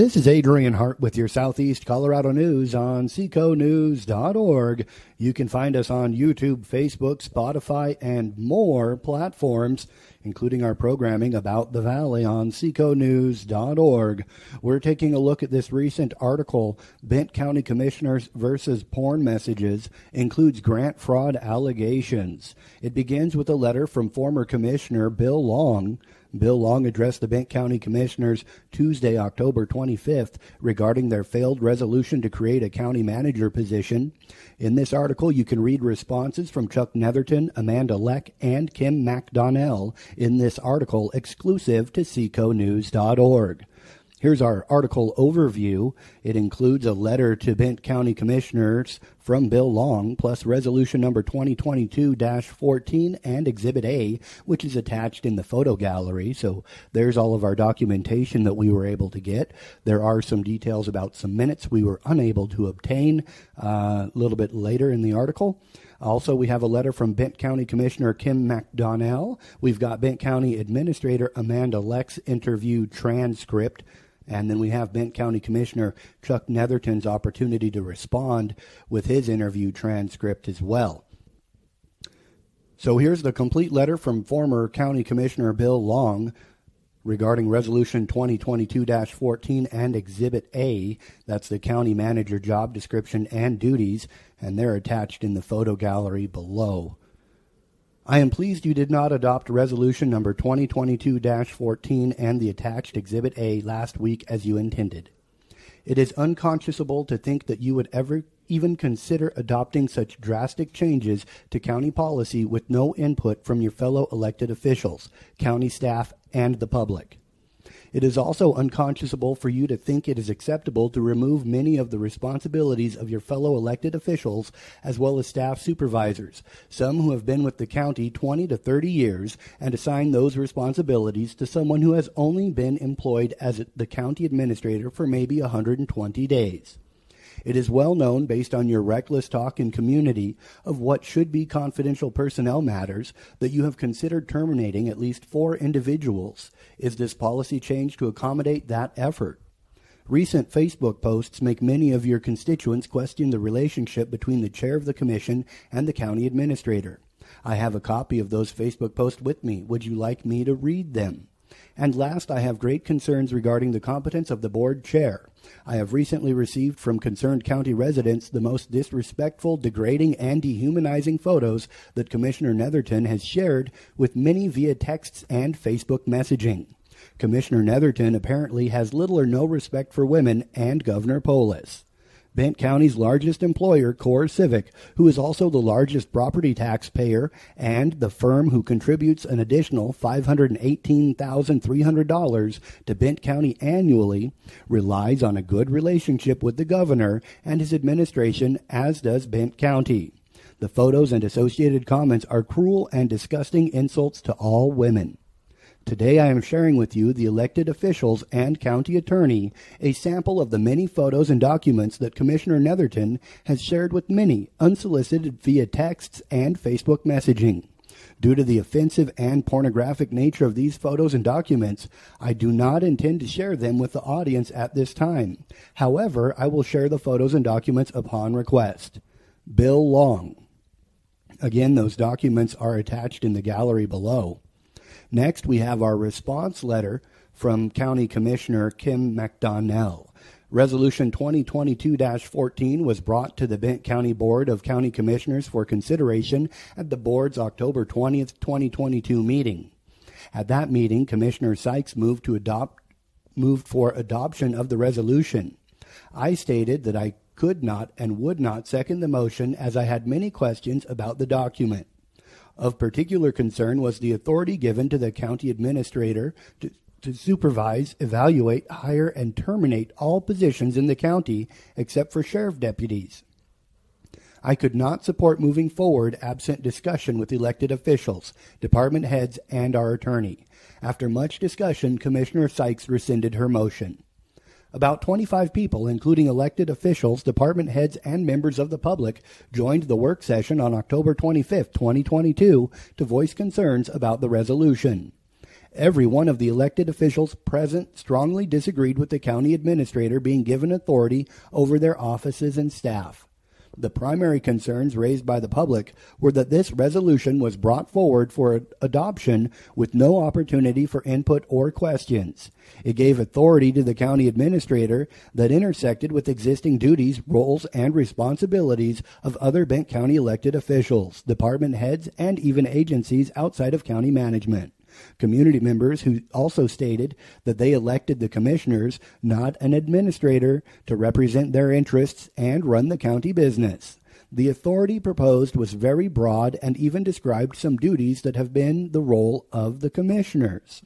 This is Adrian Hart with your Southeast Colorado News on seconews.org. You can find us on YouTube, Facebook, Spotify, and more platforms, including our programming about the Valley on seconews.org. We're taking a look at this recent article, Bent County Commissioners versus Porn Messages, includes grant fraud allegations. It begins with a letter from former Commissioner Bill Long Bill Long addressed the Bent County Commissioners Tuesday, October 25th, regarding their failed resolution to create a county manager position. In this article, you can read responses from Chuck Netherton, Amanda Leck, and Kim MacDonnell in this article exclusive to seconews.org. Here's our article overview. It includes a letter to Bent County Commissioners from Bill Long, plus resolution number 2022 14 and Exhibit A, which is attached in the photo gallery. So there's all of our documentation that we were able to get. There are some details about some minutes we were unable to obtain uh, a little bit later in the article. Also, we have a letter from Bent County Commissioner Kim MacDonnell. We've got Bent County Administrator Amanda Leck's interview transcript. And then we have Bent County Commissioner Chuck Netherton's opportunity to respond with his interview transcript as well. So here's the complete letter from former County Commissioner Bill Long regarding Resolution 2022 14 and Exhibit A. That's the county manager job description and duties, and they're attached in the photo gallery below. I am pleased you did not adopt resolution number 2022 14 and the attached Exhibit A last week as you intended. It is unconscionable to think that you would ever even consider adopting such drastic changes to county policy with no input from your fellow elected officials, county staff, and the public. It is also unconscionable for you to think it is acceptable to remove many of the responsibilities of your fellow elected officials as well as staff supervisors, some who have been with the county 20 to 30 years, and assign those responsibilities to someone who has only been employed as the county administrator for maybe 120 days. It is well known, based on your reckless talk in community of what should be confidential personnel matters, that you have considered terminating at least four individuals. Is this policy change to accommodate that effort? Recent Facebook posts make many of your constituents question the relationship between the chair of the commission and the county administrator. I have a copy of those Facebook posts with me. Would you like me to read them? And last, I have great concerns regarding the competence of the board chair. I have recently received from concerned county residents the most disrespectful, degrading, and dehumanizing photos that Commissioner Netherton has shared with many via texts and Facebook messaging. Commissioner Netherton apparently has little or no respect for women and Governor Polis. Bent County's largest employer, CoreCivic, who is also the largest property taxpayer, and the firm who contributes an additional $518,300 to Bent County annually, relies on a good relationship with the governor and his administration, as does Bent County. The photos and associated comments are cruel and disgusting insults to all women. Today I am sharing with you, the elected officials and county attorney, a sample of the many photos and documents that Commissioner Netherton has shared with many, unsolicited via texts and Facebook messaging. Due to the offensive and pornographic nature of these photos and documents, I do not intend to share them with the audience at this time. However, I will share the photos and documents upon request. Bill Long. Again, those documents are attached in the gallery below. Next, we have our response letter from County Commissioner Kim MacDonnell. Resolution 2022 14 was brought to the Bent County Board of County Commissioners for consideration at the board's October 20th, 2022 meeting. At that meeting, Commissioner Sykes moved to adopt moved for adoption of the resolution. I stated that I could not and would not second the motion as I had many questions about the document. Of particular concern was the authority given to the county administrator to, to supervise, evaluate, hire, and terminate all positions in the county except for sheriff deputies. I could not support moving forward absent discussion with elected officials, department heads, and our attorney. After much discussion, Commissioner Sykes rescinded her motion. About 25 people, including elected officials, department heads, and members of the public, joined the work session on October 25, 2022, to voice concerns about the resolution. Every one of the elected officials present strongly disagreed with the county administrator being given authority over their offices and staff. The primary concerns raised by the public were that this resolution was brought forward for adoption with no opportunity for input or questions. It gave authority to the county administrator that intersected with existing duties, roles, and responsibilities of other Bent County elected officials, department heads, and even agencies outside of county management community members who also stated that they elected the commissioners, not an administrator, to represent their interests and run the county business. The authority proposed was very broad and even described some duties that have been the role of the commissioners.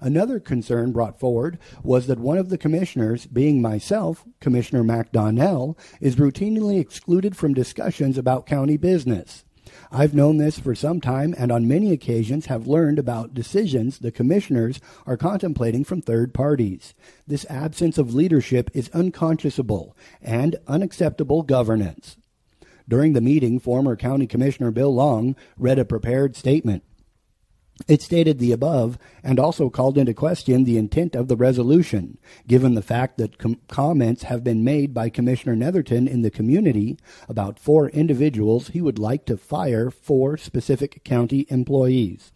Another concern brought forward was that one of the commissioners, being myself, Commissioner MacDonnell, is routinely excluded from discussions about county business. I've known this for some time and on many occasions have learned about decisions the commissioners are contemplating from third parties. This absence of leadership is unconscionable and unacceptable governance. During the meeting, former County Commissioner Bill Long read a prepared statement. It stated the above and also called into question the intent of the resolution, given the fact that com- comments have been made by Commissioner Netherton in the community about four individuals he would like to fire for specific county employees.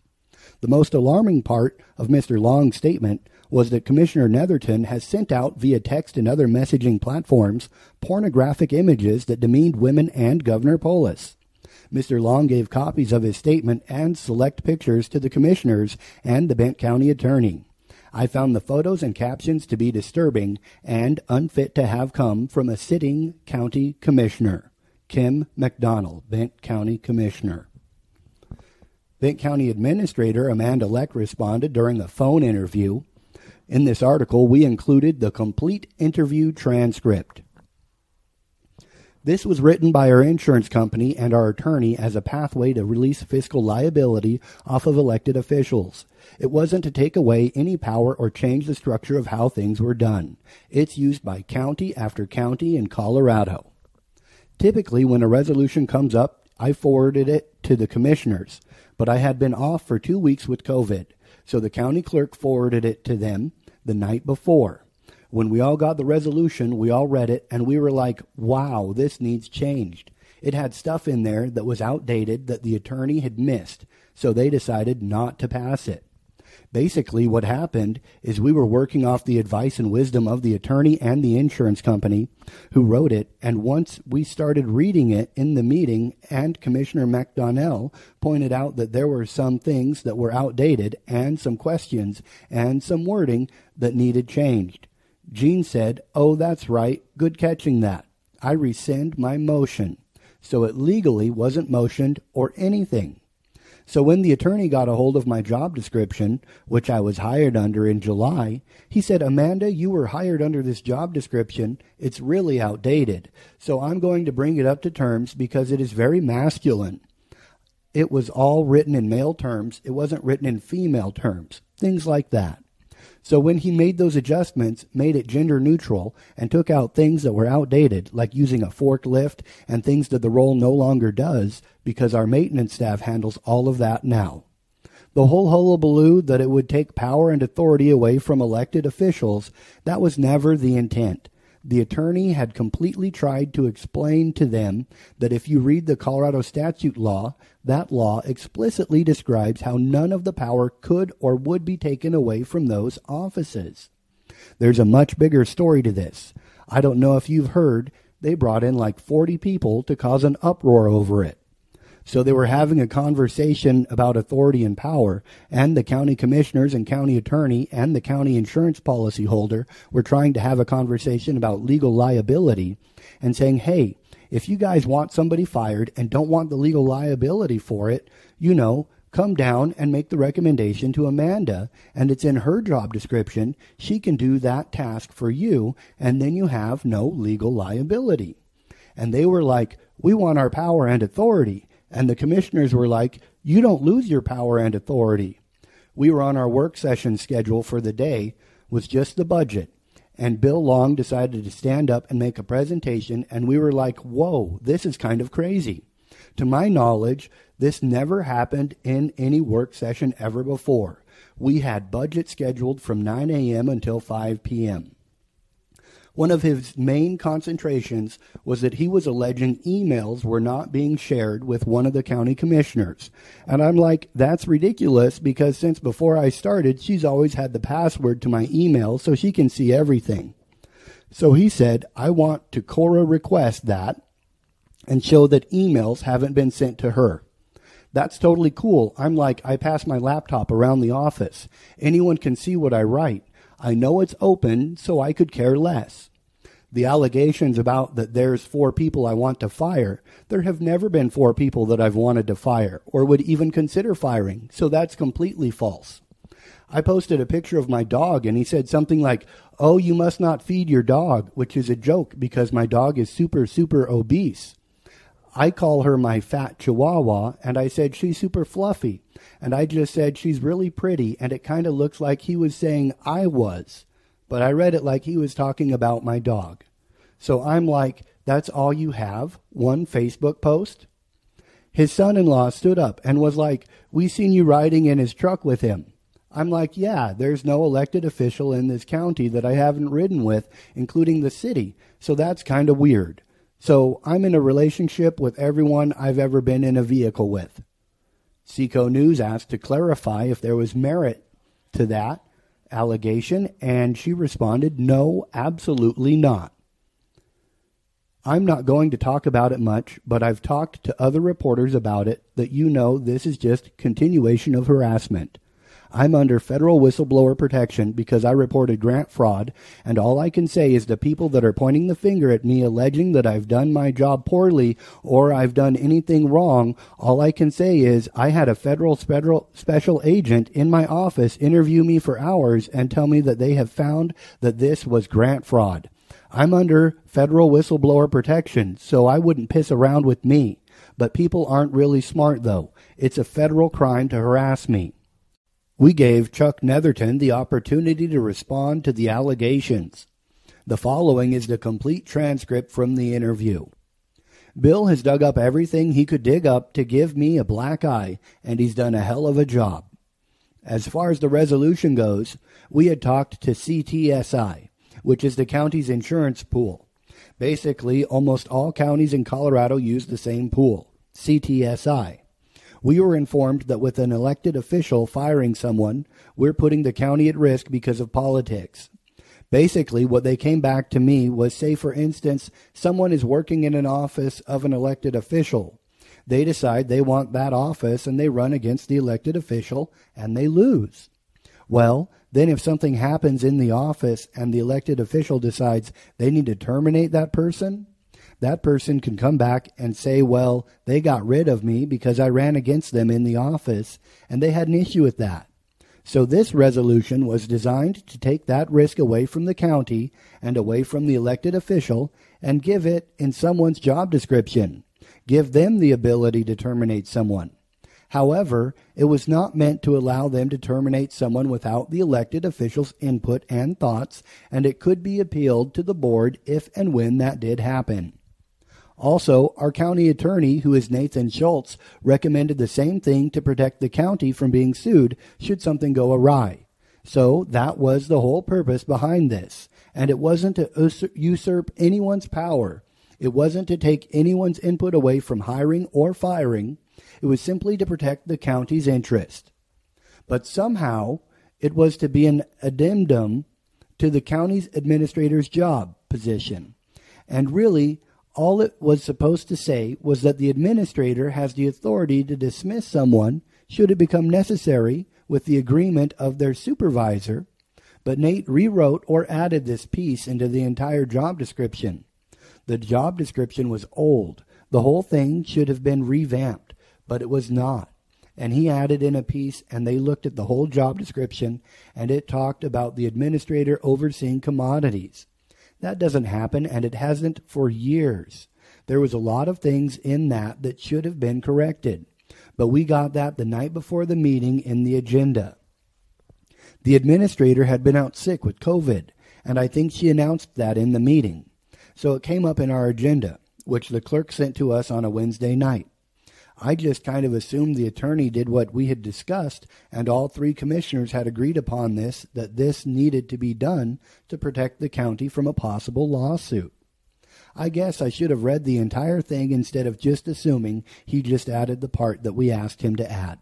The most alarming part of Mr. Long's statement was that Commissioner Netherton has sent out via text and other messaging platforms pornographic images that demeaned women and Governor Polis. Mr. Long gave copies of his statement and select pictures to the commissioners and the Bent County attorney. I found the photos and captions to be disturbing and unfit to have come from a sitting county commissioner, Kim McDonald, Bent County Commissioner. Bent County Administrator Amanda Leck responded during a phone interview. In this article, we included the complete interview transcript. This was written by our insurance company and our attorney as a pathway to release fiscal liability off of elected officials. It wasn't to take away any power or change the structure of how things were done. It's used by county after county in Colorado. Typically, when a resolution comes up, I forwarded it to the commissioners, but I had been off for two weeks with COVID, so the county clerk forwarded it to them the night before. When we all got the resolution, we all read it, and we were like, wow, this needs changed. It had stuff in there that was outdated that the attorney had missed, so they decided not to pass it. Basically, what happened is we were working off the advice and wisdom of the attorney and the insurance company who wrote it, and once we started reading it in the meeting, and Commissioner MacDonnell pointed out that there were some things that were outdated, and some questions, and some wording that needed changed. Jean said, Oh, that's right. Good catching that. I rescind my motion. So it legally wasn't motioned or anything. So when the attorney got a hold of my job description, which I was hired under in July, he said, Amanda, you were hired under this job description. It's really outdated. So I'm going to bring it up to terms because it is very masculine. It was all written in male terms. It wasn't written in female terms. Things like that. So when he made those adjustments, made it gender neutral, and took out things that were outdated, like using a forklift and things that the role no longer does, because our maintenance staff handles all of that now. The whole hullabaloo that it would take power and authority away from elected officials, that was never the intent the attorney had completely tried to explain to them that if you read the Colorado statute law, that law explicitly describes how none of the power could or would be taken away from those offices. There's a much bigger story to this. I don't know if you've heard, they brought in like 40 people to cause an uproar over it. So they were having a conversation about authority and power, and the county commissioners and county attorney and the county insurance policy holder were trying to have a conversation about legal liability and saying, hey, if you guys want somebody fired and don't want the legal liability for it, you know, come down and make the recommendation to Amanda, and it's in her job description. She can do that task for you, and then you have no legal liability. And they were like, We want our power and authority. And the commissioners were like, You don't lose your power and authority. We were on our work session schedule for the day with just the budget. And Bill Long decided to stand up and make a presentation, and we were like, Whoa, this is kind of crazy. To my knowledge, this never happened in any work session ever before. we had budget scheduled from 9 a.m. until 5 p.m. One of his main concentrations was that he was alleging emails were not being shared with one of the county commissioners. And I'm like, that's ridiculous because since before I started, she's always had the password to my email so she can see everything. So he said, I want to CORA request that and show that emails haven't been sent to her. That's totally cool. I'm like, I pass my laptop around the office. Anyone can see what I write. I know it's open, so I could care less. The allegations about that there's four people I want to fire, there have never been four people that I've wanted to fire or would even consider firing, so that's completely false. I posted a picture of my dog and he said something like, Oh, you must not feed your dog, which is a joke because my dog is super, super obese. I call her my fat chihuahua, and I said she's super fluffy. And I just said she's really pretty, and it kind of looks like he was saying I was. But I read it like he was talking about my dog. So I'm like, that's all you have? One Facebook post? His son in law stood up and was like, We seen you riding in his truck with him. I'm like, yeah, there's no elected official in this county that I haven't ridden with, including the city. So that's kind of weird. So I'm in a relationship with everyone I've ever been in a vehicle with. Seco News asked to clarify if there was merit to that allegation, and she responded, no, absolutely not. I'm not going to talk about it much, but I've talked to other reporters about it that you know this is just continuation of harassment. I'm under federal whistleblower protection because I reported grant fraud, and all I can say is the people that are pointing the finger at me alleging that I've done my job poorly or I've done anything wrong, all I can say is I had a federal special agent in my office interview me for hours and tell me that they have found that this was grant fraud. I'm under federal whistleblower protection, so I wouldn't piss around with me. But people aren't really smart, though. It's a federal crime to harass me. We gave Chuck Netherton the opportunity to respond to the allegations. The following is the complete transcript from the interview. Bill has dug up everything he could dig up to give me a black eye, and he's done a hell of a job. As far as the resolution goes, we had talked to CTSI, which is the county's insurance pool. Basically, almost all counties in Colorado use the same pool, CTSI. We were informed that with an elected official firing someone, we're putting the county at risk because of politics. Basically, what they came back to me was say, for instance, someone is working in an office of an elected official. They decide they want that office and they run against the elected official and they lose. Well, then if something happens in the office and the elected official decides they need to terminate that person, that person can come back and say, well, they got rid of me because I ran against them in the office and they had an issue with that. So this resolution was designed to take that risk away from the county and away from the elected official and give it in someone's job description. Give them the ability to terminate someone. However, it was not meant to allow them to terminate someone without the elected official's input and thoughts, and it could be appealed to the board if and when that did happen. Also, our county attorney, who is Nathan Schultz, recommended the same thing to protect the county from being sued should something go awry. So that was the whole purpose behind this. And it wasn't to usurp anyone's power. It wasn't to take anyone's input away from hiring or firing. It was simply to protect the county's interest. But somehow, it was to be an addendum to the county's administrator's job position. And really, all it was supposed to say was that the administrator has the authority to dismiss someone should it become necessary with the agreement of their supervisor. But Nate rewrote or added this piece into the entire job description. The job description was old. The whole thing should have been revamped, but it was not. And he added in a piece, and they looked at the whole job description, and it talked about the administrator overseeing commodities. That doesn't happen, and it hasn't for years. There was a lot of things in that that should have been corrected, but we got that the night before the meeting in the agenda. The administrator had been out sick with COVID, and I think she announced that in the meeting. So it came up in our agenda, which the clerk sent to us on a Wednesday night. I just kind of assumed the attorney did what we had discussed, and all three commissioners had agreed upon this that this needed to be done to protect the county from a possible lawsuit. I guess I should have read the entire thing instead of just assuming he just added the part that we asked him to add.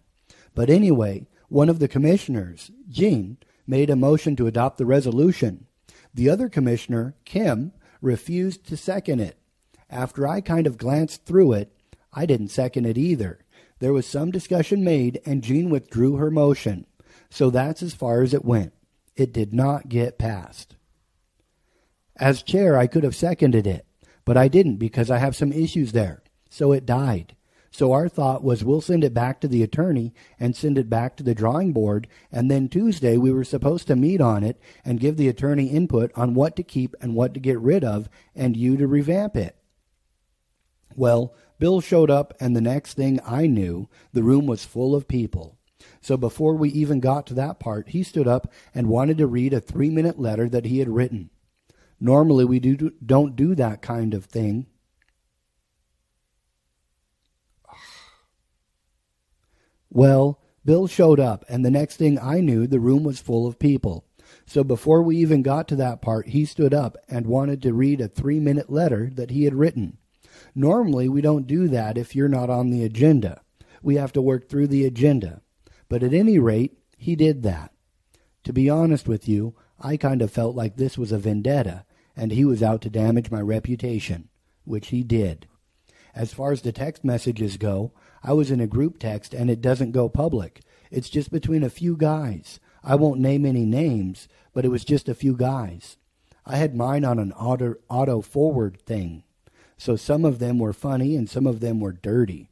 But anyway, one of the commissioners, Jean, made a motion to adopt the resolution. The other commissioner, Kim, refused to second it. After I kind of glanced through it, I didn't second it either. There was some discussion made, and Jean withdrew her motion. So that's as far as it went. It did not get passed. As chair, I could have seconded it, but I didn't because I have some issues there. So it died. So our thought was we'll send it back to the attorney and send it back to the drawing board. And then Tuesday we were supposed to meet on it and give the attorney input on what to keep and what to get rid of and you to revamp it. Well, Bill showed up, and the next thing I knew, the room was full of people. So before we even got to that part, he stood up and wanted to read a three minute letter that he had written. Normally, we do, don't do that kind of thing. Well, Bill showed up, and the next thing I knew, the room was full of people. So before we even got to that part, he stood up and wanted to read a three minute letter that he had written. Normally, we don't do that if you're not on the agenda. We have to work through the agenda. But at any rate, he did that. To be honest with you, I kind of felt like this was a vendetta, and he was out to damage my reputation, which he did. As far as the text messages go, I was in a group text and it doesn't go public. It's just between a few guys. I won't name any names, but it was just a few guys. I had mine on an auto, auto forward thing. So some of them were funny and some of them were dirty.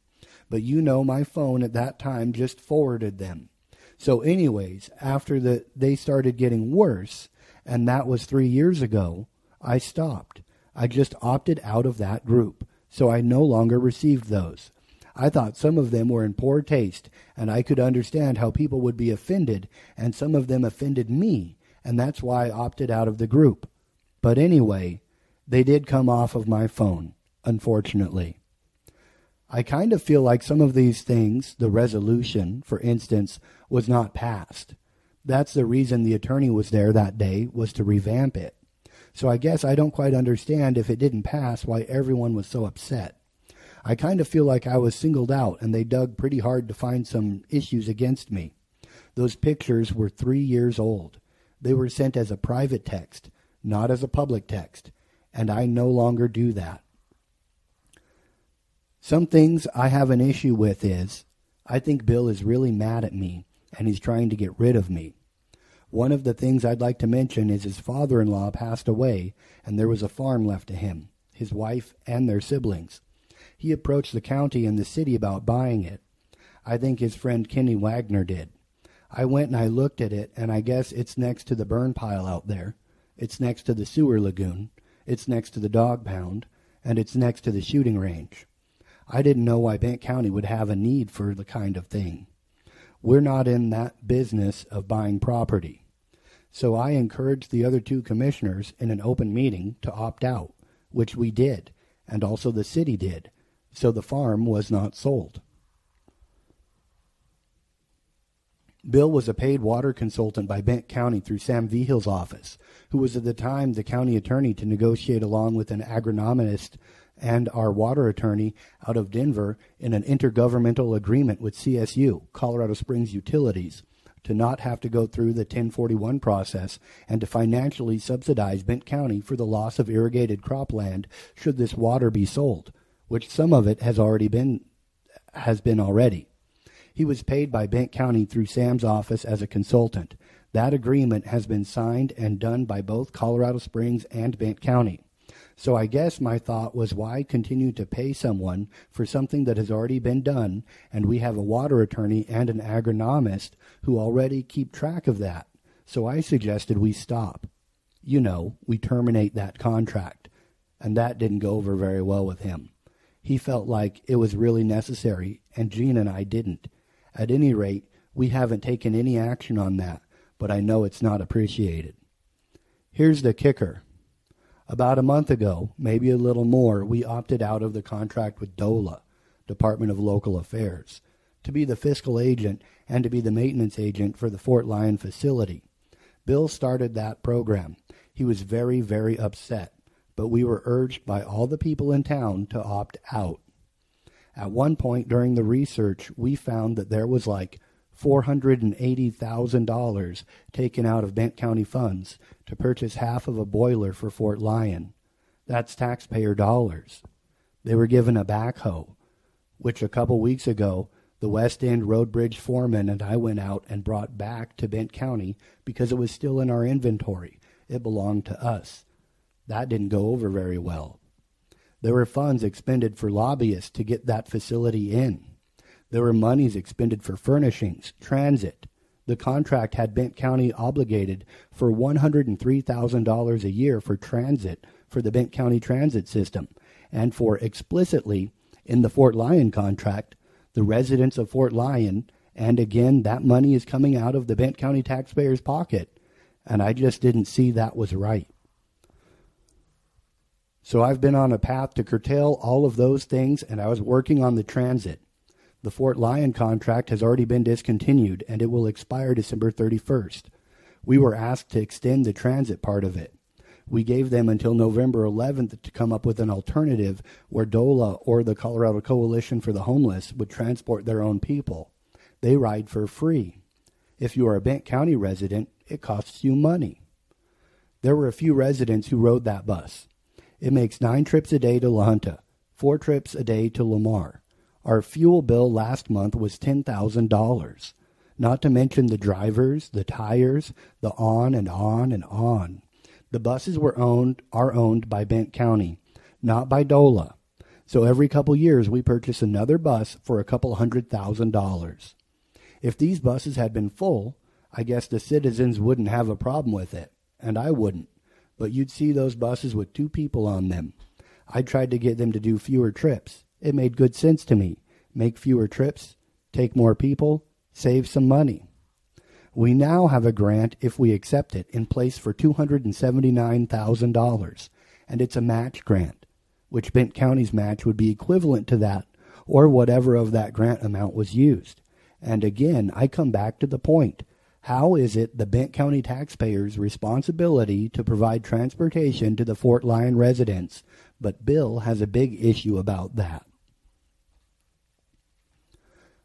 But you know my phone at that time just forwarded them. So anyways, after the they started getting worse, and that was 3 years ago, I stopped. I just opted out of that group. So I no longer received those. I thought some of them were in poor taste, and I could understand how people would be offended, and some of them offended me, and that's why I opted out of the group. But anyway, they did come off of my phone, unfortunately. I kind of feel like some of these things, the resolution, for instance, was not passed. That's the reason the attorney was there that day, was to revamp it. So I guess I don't quite understand if it didn't pass why everyone was so upset. I kind of feel like I was singled out and they dug pretty hard to find some issues against me. Those pictures were three years old. They were sent as a private text, not as a public text and I no longer do that. Some things I have an issue with is I think Bill is really mad at me and he's trying to get rid of me. One of the things I'd like to mention is his father in law passed away and there was a farm left to him, his wife, and their siblings. He approached the county and the city about buying it. I think his friend Kenny Wagner did. I went and I looked at it, and I guess it's next to the burn pile out there. It's next to the sewer lagoon. It's next to the dog pound, and it's next to the shooting range. I didn't know why Bent County would have a need for the kind of thing. We're not in that business of buying property. So I encouraged the other two commissioners in an open meeting to opt out, which we did, and also the city did, so the farm was not sold. Bill was a paid water consultant by Bent County through Sam Vigil's office, who was at the time the county attorney to negotiate along with an agronomist and our water attorney out of Denver in an intergovernmental agreement with CSU, Colorado Springs Utilities, to not have to go through the 1041 process and to financially subsidize Bent County for the loss of irrigated cropland should this water be sold, which some of it has already been has been already. He was paid by Bent County through Sam's office as a consultant. That agreement has been signed and done by both Colorado Springs and Bent County. So I guess my thought was why continue to pay someone for something that has already been done, and we have a water attorney and an agronomist who already keep track of that. So I suggested we stop. You know, we terminate that contract. And that didn't go over very well with him. He felt like it was really necessary, and Jean and I didn't. At any rate, we haven't taken any action on that, but I know it's not appreciated. Here's the kicker. About a month ago, maybe a little more, we opted out of the contract with DOLA. Department of Local Affairs, to be the fiscal agent and to be the maintenance agent for the Fort Lyon facility. Bill started that program. He was very, very upset, but we were urged by all the people in town to opt out. At one point during the research, we found that there was like $480,000 taken out of Bent County funds to purchase half of a boiler for Fort Lyon. That's taxpayer dollars. They were given a backhoe, which a couple weeks ago the West End Road Bridge foreman and I went out and brought back to Bent County because it was still in our inventory. It belonged to us. That didn't go over very well. There were funds expended for lobbyists to get that facility in. There were monies expended for furnishings, transit. The contract had Bent County obligated for $103,000 a year for transit for the Bent County transit system, and for explicitly in the Fort Lyon contract the residents of Fort Lyon. And again, that money is coming out of the Bent County taxpayer's pocket. And I just didn't see that was right. So I've been on a path to curtail all of those things, and I was working on the transit. The Fort Lyon contract has already been discontinued, and it will expire December 31st. We were asked to extend the transit part of it. We gave them until November 11th to come up with an alternative where DOLA or the Colorado Coalition for the Homeless would transport their own people. They ride for free. If you are a Bent County resident, it costs you money. There were a few residents who rode that bus. It makes nine trips a day to La Junta, four trips a day to Lamar. Our fuel bill last month was $10,000. Not to mention the drivers, the tires, the on and on and on. The buses were owned are owned by Bent County, not by DOLA. So every couple years we purchase another bus for a couple hundred thousand dollars. If these buses had been full, I guess the citizens wouldn't have a problem with it, and I wouldn't. But you'd see those buses with two people on them. I tried to get them to do fewer trips. It made good sense to me. Make fewer trips, take more people, save some money. We now have a grant, if we accept it, in place for $279,000, and it's a match grant, which Bent County's match would be equivalent to that, or whatever of that grant amount was used. And again, I come back to the point. How is it the Bent County taxpayers' responsibility to provide transportation to the Fort Lyon residents, but Bill has a big issue about that?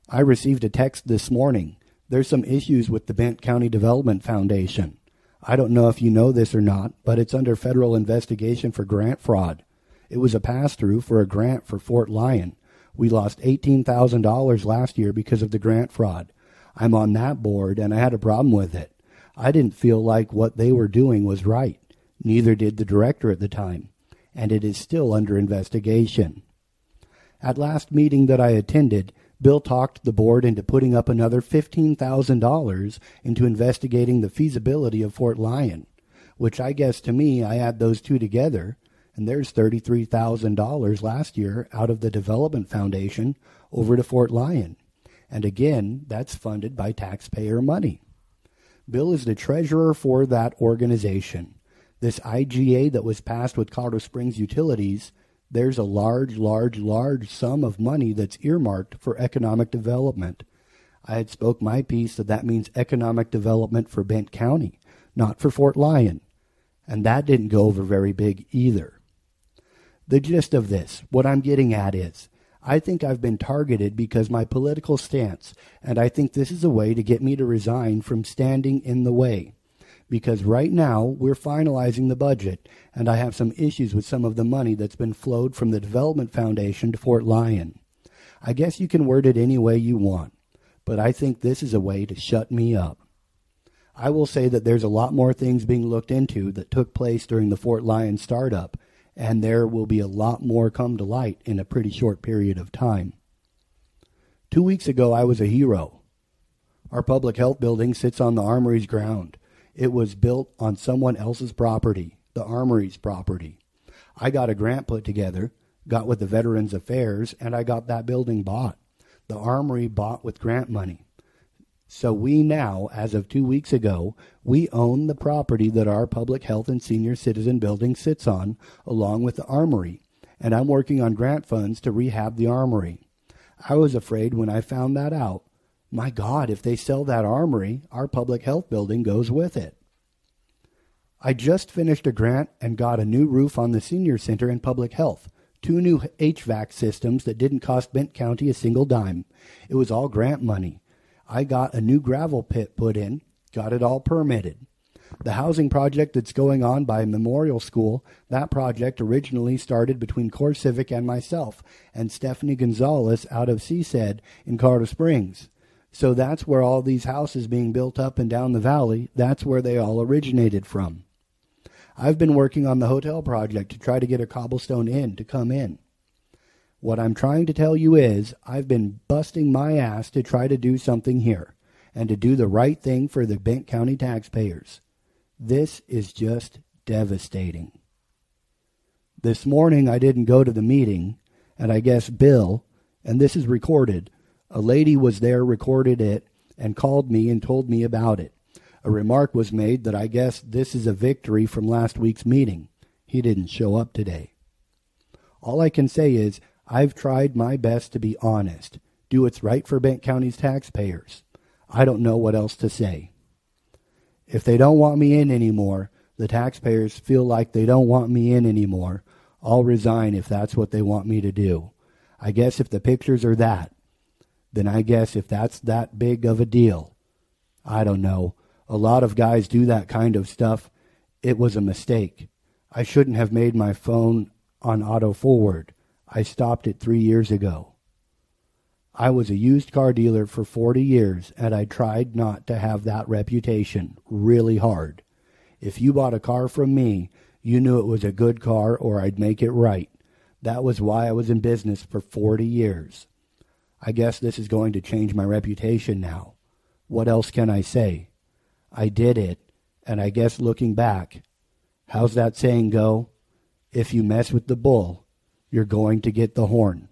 I received a text this morning there's some issues with the Bent County Development Foundation. I don't know if you know this or not, but it's under federal investigation for grant fraud. It was a pass through for a grant for Fort Lyon. We lost $18,000 last year because of the grant fraud. I'm on that board and I had a problem with it. I didn't feel like what they were doing was right. Neither did the director at the time. And it is still under investigation. At last meeting that I attended, Bill talked the board into putting up another $15,000 into investigating the feasibility of Fort Lyon, which I guess to me, I add those two together, and there's $33,000 last year out of the Development Foundation over to Fort Lyon. And again, that's funded by taxpayer money. Bill is the treasurer for that organization. This IGA that was passed with Colorado Springs Utilities there's a large, large, large sum of money that's earmarked for economic development. I had spoke my piece that that means economic development for Bent County, not for Fort Lyon. And that didn't go over very big either. The gist of this, what I'm getting at is, I think I've been targeted because my political stance, and I think this is a way to get me to resign from standing in the way because right now we're finalizing the budget, and I have some issues with some of the money that's been flowed from the Development Foundation to Fort Lyon. I guess you can word it any way you want, but I think this is a way to shut me up. I will say that there's a lot more things being looked into that took place during the Fort Lyon startup, and there will be a lot more come to light in a pretty short period of time. Two weeks ago, I was a hero. Our public health building sits on the Armory's ground. It was built on someone else's property, the Armory's property. I got a grant put together, got with the Veterans Affairs, and I got that building bought. The Armory bought with grant money. So we now, as of two weeks ago, we own the property that our public health and senior citizen building sits on, along with the Armory. And I'm working on grant funds to rehab the Armory. I was afraid when I found that out. My God, if they sell that armory, our public health building goes with it. I just finished a grant and got a new roof on the senior center and public health. Two new HVAC systems that didn't cost Bent County a single dime. It was all grant money. I got a new gravel pit put in, got it all permitted. The housing project that's going on by Memorial School, that project originally started between CoreCivic and myself and Stephanie Gonzalez out of CSED in Colorado Springs. So that's where all these houses being built up and down the valley, that's where they all originated from. I've been working on the hotel project to try to get a cobblestone inn to come in. What I'm trying to tell you is I've been busting my ass to try to do something here and to do the right thing for the Bent County taxpayers. This is just devastating. This morning I didn't go to the meeting, and I guess Bill, and this is recorded, a lady was there, recorded it, and called me and told me about it. A remark was made that I guess this is a victory from last week's meeting. He didn't show up today. All I can say is I've tried my best to be honest, do what's right for Bent County's taxpayers. I don't know what else to say. If they don't want me in anymore, the taxpayers feel like they don't want me in anymore. I'll resign if that's what they want me to do. I guess if the pictures are that, then I guess if that's that big of a deal, I don't know. A lot of guys do that kind of stuff. It was a mistake. I shouldn't have made my phone on auto forward. I stopped it three years ago. I was a used car dealer for 40 years, and I tried not to have that reputation really hard. If you bought a car from me, you knew it was a good car or I'd make it right. That was why I was in business for 40 years. I guess this is going to change my reputation now. What else can I say? I did it, and I guess looking back, how's that saying go? If you mess with the bull, you're going to get the horn.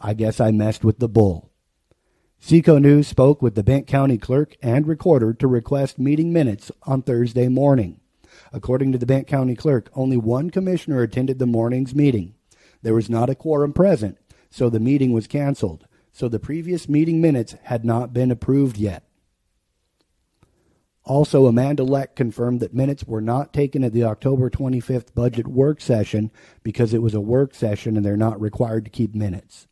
I guess I messed with the bull. Seco News spoke with the Bent County clerk and recorder to request meeting minutes on Thursday morning. According to the Bent County clerk, only one commissioner attended the morning's meeting. There was not a quorum present, so the meeting was canceled. So the previous meeting minutes had not been approved yet. Also, Amanda Leck confirmed that minutes were not taken at the October 25th budget work session because it was a work session and they're not required to keep minutes.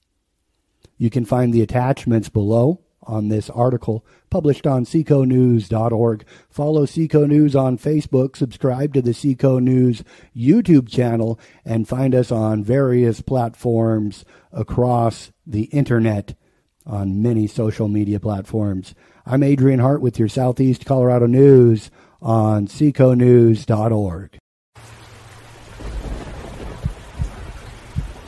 You can find the attachments below on this article published on seconews.org. Follow Seco News on Facebook, subscribe to the Seco News YouTube channel, and find us on various platforms across the internet on many social media platforms. I'm Adrian Hart with your Southeast Colorado News on seconews.org.